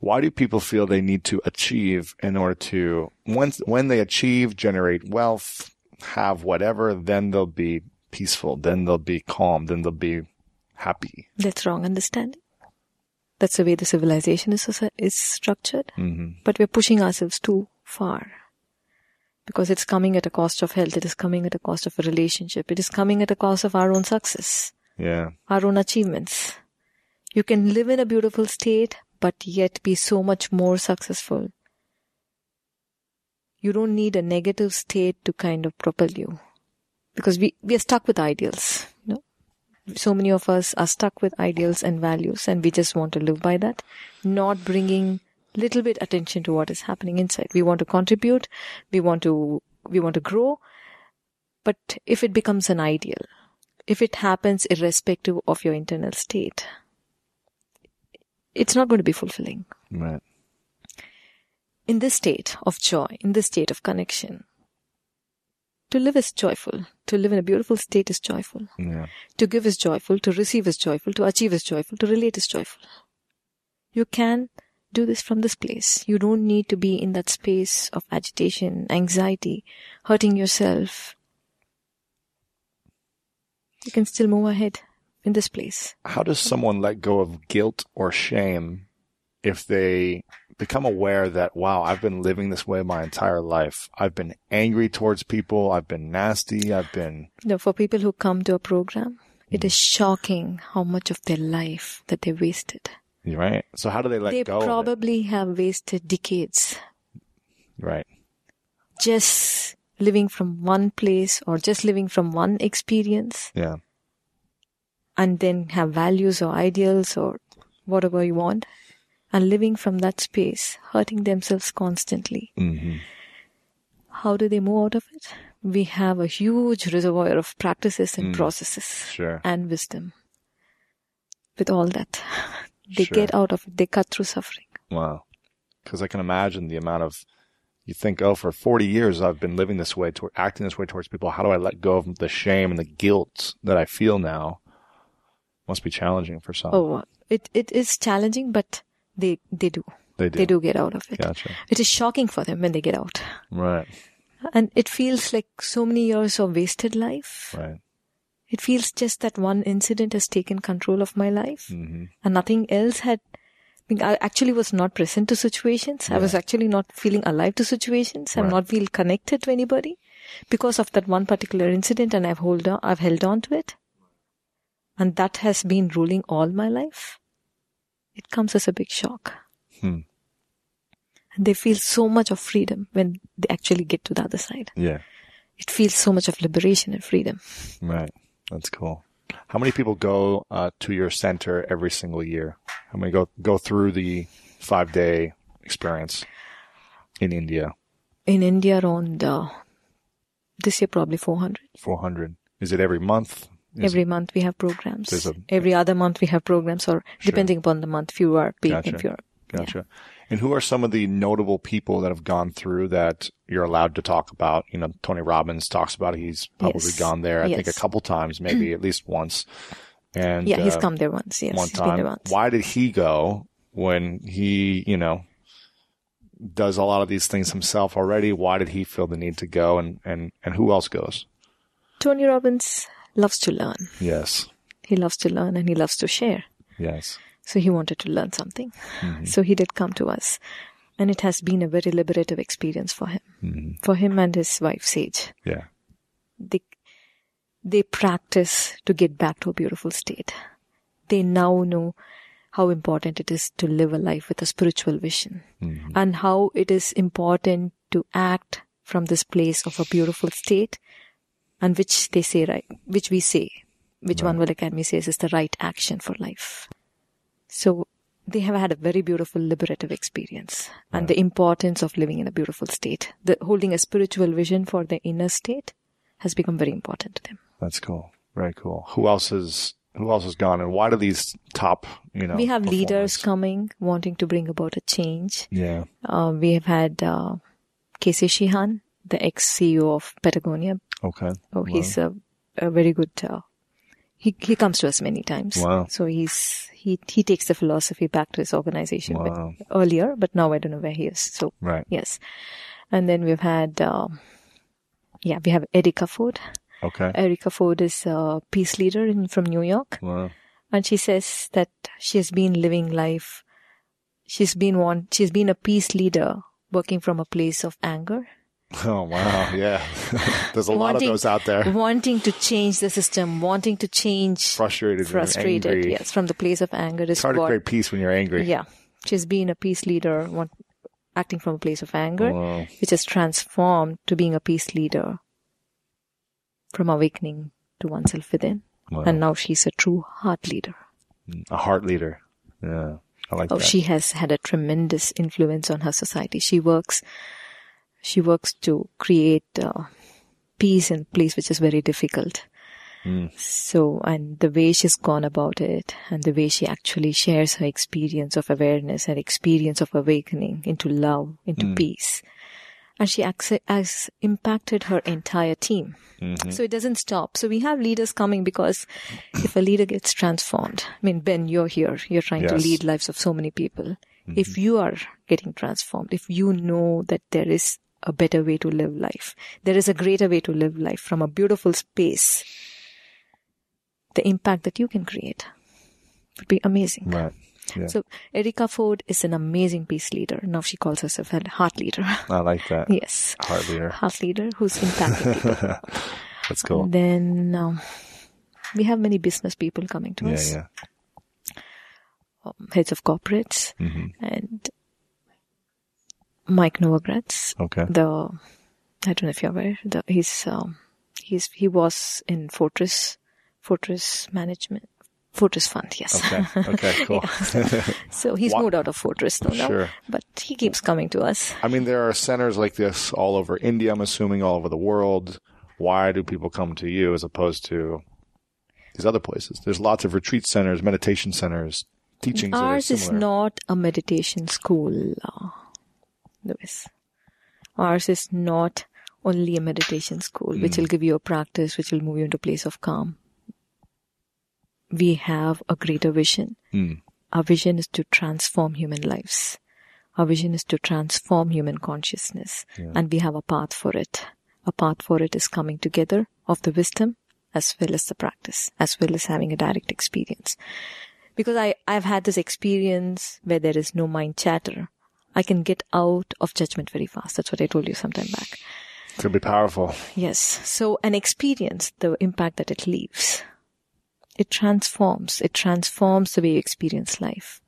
Speaker 1: Why do people feel they need to achieve in order to, once, when they achieve, generate wealth, have whatever, then they'll be peaceful, then they'll be calm, then they'll be happy.
Speaker 2: That's wrong understanding. That's the way the civilization is, is structured.
Speaker 1: Mm-hmm.
Speaker 2: But we're pushing ourselves too far. Because it's coming at a cost of health. It is coming at a cost of a relationship. It is coming at a cost of our own success,
Speaker 1: Yeah.
Speaker 2: our own achievements. You can live in a beautiful state, but yet be so much more successful. You don't need a negative state to kind of propel you. Because we, we are stuck with ideals. You know? So many of us are stuck with ideals and values and we just want to live by that, not bringing little bit attention to what is happening inside. We want to contribute, we want to, we want to grow, but if it becomes an ideal, if it happens irrespective of your internal state, it's not going to be fulfilling.
Speaker 1: Right.
Speaker 2: In this state of joy, in this state of connection, to live is joyful. To live in a beautiful state is joyful.
Speaker 1: Yeah.
Speaker 2: To give is joyful. To receive is joyful. To achieve is joyful. To relate is joyful. You can do this from this place. You don't need to be in that space of agitation, anxiety, hurting yourself. You can still move ahead in this place.
Speaker 1: How does someone let go of guilt or shame if they become aware that, wow, I've been living this way my entire life. I've been angry towards people. I've been nasty. I've been,
Speaker 2: know, for people who come to a program, it is hmm. shocking how much of their life that they wasted.
Speaker 1: right. So how do they let
Speaker 2: they
Speaker 1: go of
Speaker 2: probably have wasted decades?
Speaker 1: Right.
Speaker 2: just living from one place or just living from one experience
Speaker 1: Yeah.
Speaker 2: and then have values or ideals or whatever you want and living from that space, hurting themselves constantly.
Speaker 1: hmm
Speaker 2: How do they move out of it? We have a huge reservoir of practices and
Speaker 1: Mm.
Speaker 2: processes
Speaker 1: Sure.
Speaker 2: and wisdom. With all that, they
Speaker 1: Sure.
Speaker 2: get out of it. They cut through suffering.
Speaker 1: Wow. Because I can imagine the amount of, you think, oh, for 40 years I've been living this way, toward, acting this way towards people. How do I let go of the shame and the guilt that I feel now? Must be challenging for some.
Speaker 2: Oh, it, it is challenging, but They they do.
Speaker 1: They do.
Speaker 2: They do get out of it.
Speaker 1: Gotcha.
Speaker 2: It is shocking for them when they get out.
Speaker 1: Right.
Speaker 2: And it feels like so many years of wasted life.
Speaker 1: Right.
Speaker 2: It feels just that one incident has taken control of my life
Speaker 1: hmm
Speaker 2: and nothing else had. I, actually was not present to situations. I was actually not feeling alive to situations. I'm
Speaker 1: Right.
Speaker 2: not feel connected to anybody because of that one particular incident and I've hold on, I've held on to it. And that has been ruling all my life. It comes as a big shock.
Speaker 1: Hmm.
Speaker 2: And they feel so much of freedom when they actually get to the other side.
Speaker 1: Yeah.
Speaker 2: It feels so much of liberation and freedom.
Speaker 1: Right. That's cool. How many people go uh, to your center every single year? How many go go through the five day experience in India?
Speaker 2: In India, around uh, this year, probably 400.
Speaker 1: Four hundred. Is it every month?
Speaker 2: Every month we have programs.
Speaker 1: A-
Speaker 2: Every other month we have programs, or depending upon the month, few are paid
Speaker 1: Gotcha.
Speaker 2: and few are.
Speaker 1: Gotcha. And who are some of the notable people that have gone through that you're allowed to talk about? You know, Tony Robbins talks about it. He's probably
Speaker 2: Yes.
Speaker 1: gone there, I think, a couple times, maybe at least once. And
Speaker 2: Yeah, he's
Speaker 1: uh,
Speaker 2: come there once. Yes,
Speaker 1: one
Speaker 2: he's been there
Speaker 1: time.
Speaker 2: once.
Speaker 1: Why did he go when he, you know, does a lot of these things himself already? Why did he feel the need to go? And and and who else goes?
Speaker 2: Tony Robbins loves to learn.
Speaker 1: Yes,
Speaker 2: He loves to learn and he loves to share.
Speaker 1: yes,
Speaker 2: So he wanted to learn something.
Speaker 1: Mm-hmm.
Speaker 2: So he did come to us. And it has been a very liberative experience for him.
Speaker 1: Mm-hmm.
Speaker 2: For him and his wife, Sage.
Speaker 1: yeah,
Speaker 2: They, they practice to get back to a beautiful state. They now know how important it is to live a life with a spiritual vision
Speaker 1: Mm-hmm.
Speaker 2: and how it is important to act from this place of a beautiful state and which they say right, which we say, which One World Academy says is the right action for life. So they have had a very beautiful liberative experience and the importance of living in a beautiful state. The holding a spiritual vision for the inner state has become very important to them.
Speaker 1: that's cool. Very cool. Who else is who else has gone, and why do these top? You know,
Speaker 2: we have leaders coming wanting to bring about a change.
Speaker 1: Yeah.
Speaker 2: Uh, we have had uh, Casey Sheahan, the ex-CEO of Patagonia.
Speaker 1: Okay.
Speaker 2: Oh, he's a, a very good. Uh, he he comes to us many times.
Speaker 1: Wow.
Speaker 2: So he's he he takes the philosophy back to his organization but
Speaker 1: Wow.
Speaker 2: earlier, but now I don't know where he is. So
Speaker 1: Right.
Speaker 2: yes, and then we've had. Uh, yeah, we have Erica Ford.
Speaker 1: Okay.
Speaker 2: Erica Ford is a peace leader in, from New York.
Speaker 1: Wow.
Speaker 2: and she says that she has been living life she's been one she's been a peace leader working from a place of anger
Speaker 1: Oh wow. Yeah. There's a lot of those out there.
Speaker 2: wanting to change the system wanting to change
Speaker 1: Frustrated. and
Speaker 2: frustrated
Speaker 1: angry.
Speaker 2: yes from the place of anger
Speaker 1: It's hard to create peace when you're angry.
Speaker 2: yeah she's a peace leader want, acting from a place of anger
Speaker 1: Wow.
Speaker 2: which has transformed to being a peace leader from awakening to oneself within
Speaker 1: Wow.
Speaker 2: and now she's a true heart leader
Speaker 1: A heart leader. Yeah. I like
Speaker 2: Oh,
Speaker 1: that.
Speaker 2: she has had a tremendous influence on her society. She works, she works to create uh, peace in place which is very difficult.
Speaker 1: Mm.
Speaker 2: So, and the way she's gone about it, and the way she actually shares her experience of awareness, and experience of awakening into love, into
Speaker 1: Mm.
Speaker 2: peace, and she has impacted her entire team.
Speaker 1: Mhm.
Speaker 2: So it doesn't stop. So we have leaders coming because if a leader gets transformed, I mean, Ben, you're here. You're trying to lead lives of so many people.
Speaker 1: Mm-hmm.
Speaker 2: If you are getting transformed, if you know that there is a better way to live life, there is a greater way to live life from a beautiful space, the impact that you can create would be amazing.
Speaker 1: Right. Yeah.
Speaker 2: So Erica Ford is an amazing peace leader. Now she calls herself a heart leader.
Speaker 1: I like that.
Speaker 2: yes.
Speaker 1: Heart leader.
Speaker 2: Heart leader who's impacting people.
Speaker 1: That's cool.
Speaker 2: And then um, we have many business people coming to
Speaker 1: Yeah.
Speaker 2: us,
Speaker 1: Yeah.
Speaker 2: um, heads of corporates,
Speaker 1: hmm
Speaker 2: and Mike Novogratz,
Speaker 1: Okay.
Speaker 2: the I don't know if you're aware, the, he's um, he's he was in Fortress Fortress Management Fortress Fund, yes.
Speaker 1: Okay. Okay. Cool.
Speaker 2: so he's
Speaker 1: Wha-
Speaker 2: moved out of Fortress now,
Speaker 1: Sure.
Speaker 2: but he keeps coming to us.
Speaker 1: I mean, there are centers like this all over India. I'm assuming all over the world. Why do people come to you as opposed to these other places? There's lots of retreat centers, meditation centers, teachings.
Speaker 2: Ours is not a meditation school, Lewis. Ours is not only a meditation school, which
Speaker 1: Hmm.
Speaker 2: will give you a practice, which will move you into a place of calm. We have a greater vision.
Speaker 1: Mm.
Speaker 2: Our vision is to transform human lives. Our vision is to transform human consciousness.
Speaker 1: Yeah.
Speaker 2: And we have a path for it. A path for it is coming together of the wisdom as well as the practice, as well as having a direct experience. Because I, I've had this experience where there is no mind chatter. I can get out of judgment very fast. That's what I told you some time back.
Speaker 1: It's gonna be powerful.
Speaker 2: Yes. So an experience, the impact that it leaves, it transforms. It transforms the way you experience life.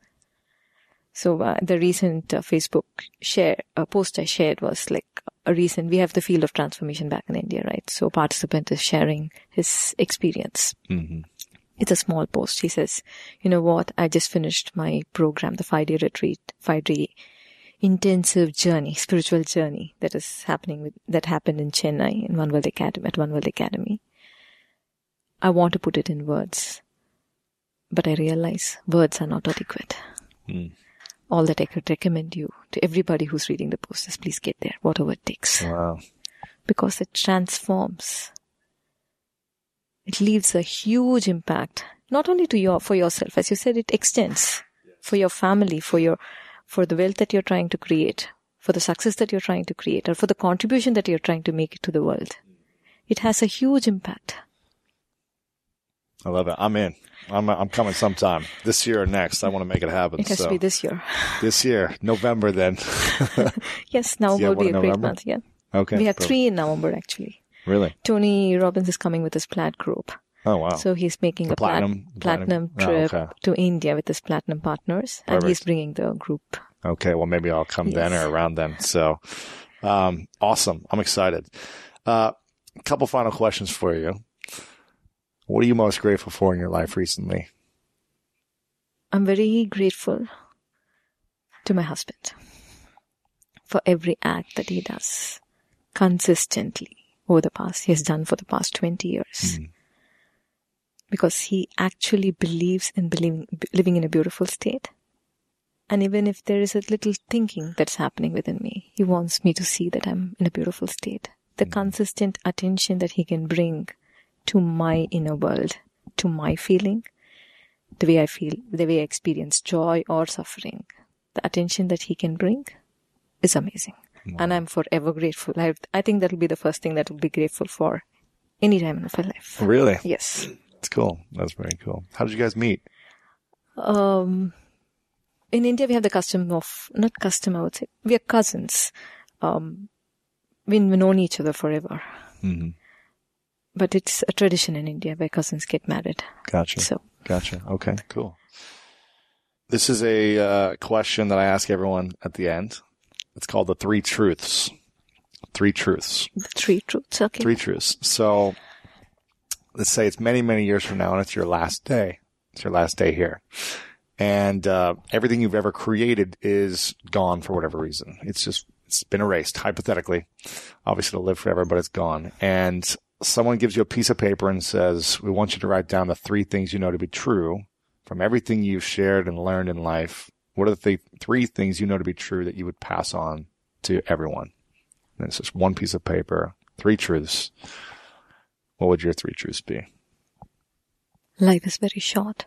Speaker 2: So uh, the recent uh, Facebook share uh, post I shared was like a recent. We have the field of transformation back in India, right? So a participant is sharing his experience.
Speaker 1: Mm-hmm.
Speaker 2: It's a small post. He says, "You know what? I just finished my program, the five day retreat, five day intensive journey, spiritual journey that is happening with, that happened in Chennai in One World Academy at One World Academy. I want to put it in words, but I realize words are not adequate.
Speaker 1: Mm.
Speaker 2: All that I could recommend you to everybody who's reading the post is please get there, whatever it takes,
Speaker 1: Wow.
Speaker 2: because it transforms. It leaves a huge impact, not only to your, for yourself, as you said, it extends for your family, for your, for the wealth that you're trying to create, for the success that you're trying to create, or for the contribution that you're trying to make to the world. It has a huge impact.
Speaker 1: I love it. I'm in. I'm I'm coming sometime this year or next. I want to make it happen.
Speaker 2: It has
Speaker 1: so
Speaker 2: to be this year.
Speaker 1: this year, November. Then.
Speaker 2: Yes, November
Speaker 1: Yeah,
Speaker 2: would be a
Speaker 1: in
Speaker 2: great
Speaker 1: November?
Speaker 2: month. Yeah.
Speaker 1: okay.
Speaker 2: we have
Speaker 1: cool.
Speaker 2: three in November actually.
Speaker 1: Really?
Speaker 2: Tony Robbins is coming with his Plaid group.
Speaker 1: Oh wow.
Speaker 2: So he's making
Speaker 1: The
Speaker 2: a plat-
Speaker 1: platinum-
Speaker 2: platinum,
Speaker 1: platinum- oh,
Speaker 2: trip
Speaker 1: okay.
Speaker 2: to India with his platinum partners, and he's bringing the group.
Speaker 1: Okay, well maybe I'll come then or around then. So, um, awesome. I'm excited. Uh, a couple final questions for you. What are you most grateful for in your life recently?
Speaker 2: I'm very grateful to my husband for every act that he does consistently over the past, he has done for the past 20 years.
Speaker 1: Mm.
Speaker 2: Because he actually believes in believing, living in a beautiful state. And even if there is a little thinking that's happening within me, he wants me to see that I'm in a beautiful state. The mm. consistent attention that he can bring to my inner world, to my feeling, the way I feel, the way I experience joy or suffering, the attention that he can bring is amazing. And I'm forever grateful. I, I think that'll be the first thing that I'll be grateful for any time of my life.
Speaker 1: Really?
Speaker 2: Yes.
Speaker 1: It's cool. That's very cool. How did you guys meet?
Speaker 2: Um, in India, we have the custom of, not custom, I would say, we are cousins. Um, we've known each other forever.
Speaker 1: Mm-hmm.
Speaker 2: But it's a tradition in India where cousins get married.
Speaker 1: Gotcha.
Speaker 2: So,
Speaker 1: Gotcha. Okay, cool. This is a uh, question that I ask everyone at the end. It's called the three truths. Three truths.
Speaker 2: the three truths, okay.
Speaker 1: Three truths. So let's say it's many, many years from now and it's your last day. It's your last day here. And uh, everything you've ever created is gone for whatever reason. It's just, it's been erased, hypothetically. Obviously, it'll live forever, but it's gone. And someone gives you a piece of paper and says, We want you to write down the three things you know to be true from everything you've shared and learned in life. What are the th- three things you know to be true that you would pass on to everyone? And it's just one piece of paper, three truths. What would your three truths be?
Speaker 2: Life is very short.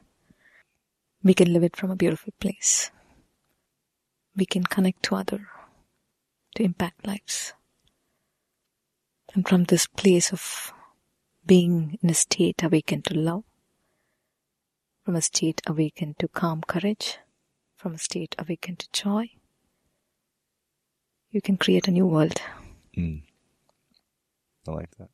Speaker 2: We can live it from a beautiful place. We can connect to other to impact lives. And from this place of being in a state awakened to love, from a state awakened to calm courage, from a state awakened to joy, you can create a new world.
Speaker 1: Mm. I like that.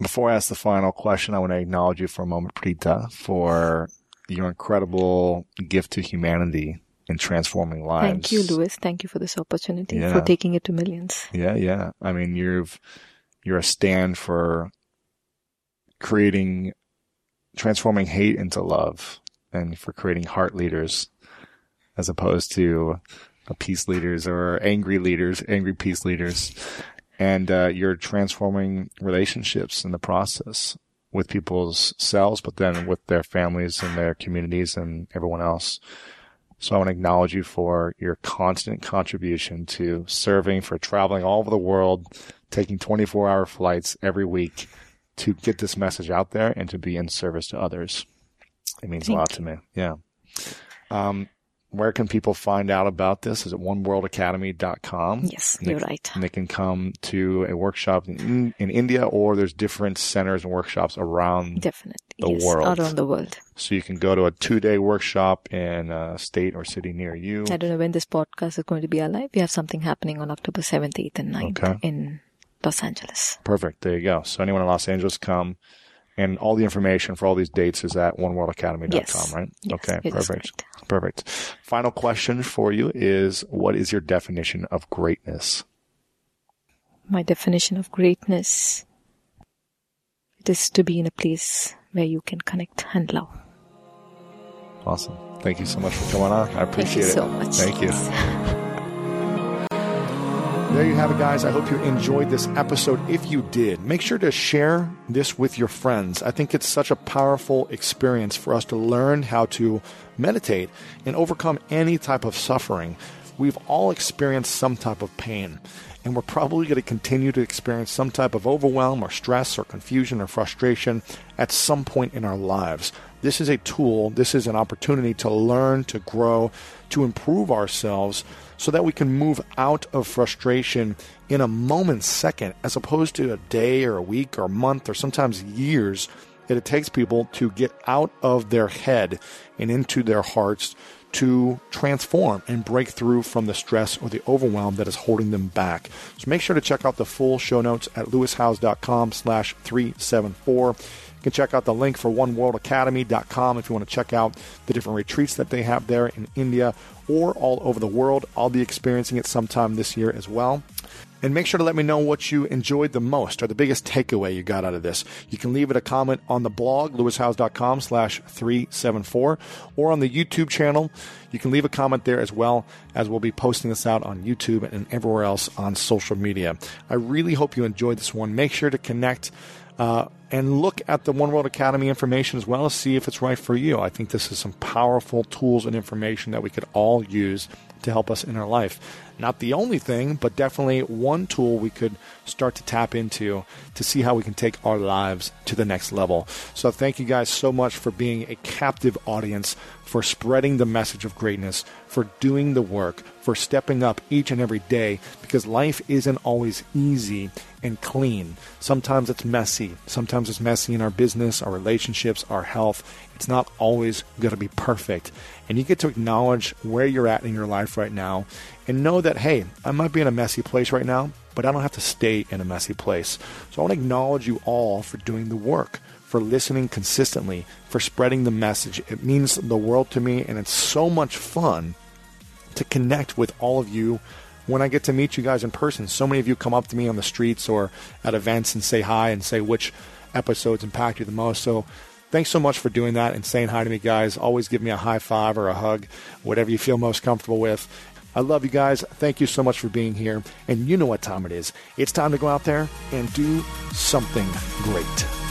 Speaker 1: Before I ask the final question, I want to acknowledge you for a moment, Preetha, for your incredible gift to humanity in transforming lives.
Speaker 2: Thank you, Lewis. Thank you for this opportunity,
Speaker 1: Yeah.
Speaker 2: for taking it to millions.
Speaker 1: Yeah, yeah. I mean, you've you're a stand for creating, transforming hate into love, and for creating heart leaders, as opposed to peace leaders or angry leaders, angry peace leaders. And uh, you're transforming relationships in the process with people's selves, but then with their families and their communities and everyone else. So I want to acknowledge you for your constant contribution to serving, for traveling all over the world, taking 24 hour flights every week to get this message out there and to be in service to others. It means
Speaker 2: Thank
Speaker 1: a lot to me. Yeah. Um, where can people find out about this? Is it oneworldacademy.com?
Speaker 2: Yes, you're
Speaker 1: they,
Speaker 2: right.
Speaker 1: And they can come to a workshop in, in India or there's different centers and workshops around
Speaker 2: Definitely.
Speaker 1: the
Speaker 2: yes,
Speaker 1: world.
Speaker 2: Around the world.
Speaker 1: So you can go to a two day workshop in a state or city near you.
Speaker 2: I don't know when this podcast is going to be alive. We have something happening on October 7th, 8th, and 9th
Speaker 1: Okay.
Speaker 2: in Los Angeles.
Speaker 1: Perfect. There you go. So anyone in Los Angeles come and all the information for all these dates is at oneworldacademy.com,
Speaker 2: Yes.
Speaker 1: right?
Speaker 2: Yes,
Speaker 1: okay. Perfect. Perfect. Final question for you is what is your definition of greatness?
Speaker 2: My definition of greatness it is to be in a place where you can connect and love.
Speaker 1: Awesome. Thank you so much for coming on. I appreciate
Speaker 2: Thank you
Speaker 1: it.
Speaker 2: so much.
Speaker 1: Thank you. There you have it, guys. I hope you enjoyed this episode. If you did, make sure to share this with your friends. I think it's such a powerful experience for us to learn how to meditate and overcome any type of suffering. We've all experienced some type of pain, and we're probably going to continue to experience some type of overwhelm or stress or confusion or frustration at some point in our lives. This is a tool, this is an opportunity to learn, to grow, to improve ourselves so that we can move out of frustration in a moment, second as opposed to a day or a week or a month or sometimes years that it takes people to get out of their head and into their hearts to transform and break through from the stress or the overwhelm that is holding them back. So make sure to check out the full show notes at lewishowes.com slash 374. Can check out the link for oneworldacademy.com if you want to check out the different retreats that they have there in India or all over the world. I'll be experiencing it sometime this year as well. And make sure to let me know what you enjoyed the most or the biggest takeaway you got out of this. You can leave it a comment on the blog, lewishowes.com slash 374, or on the YouTube channel. You can leave a comment there as well, as we'll be posting this out on YouTube and everywhere else on social media. I really hope you enjoyed this one. Make sure to connect uh, and look at the One World Academy information as well as see if it's right for you. I think this is some powerful tools and information that we could all use to help us in our life. Not the only thing, but definitely one tool we could start to tap into to see how we can take our lives to the next level. So, thank you guys so much for being a captive audience, for spreading the message of greatness, for doing the work, for stepping up each and every day because life isn't always easy and clean. Sometimes it's messy. Sometimes it's messy in our business, our relationships, our health. It's not always going to be perfect. And you get to acknowledge where you're at in your life right now and know that, hey, I might be in a messy place right now, but I don't have to stay in a messy place. So I want to acknowledge you all for doing the work, for listening consistently, for spreading the message. It means the world to me, and it's so much fun to connect with all of you when I get to meet you guys in person. So many of you come up to me on the streets or at events and say hi and say which episodes impact you the most. So thanks so much for doing that and saying hi to me, guys. Always give me a high five or a hug, whatever you feel most comfortable with. I love you guys. Thank you so much for being here. And you know what time it is. It's time to go out there and do something great.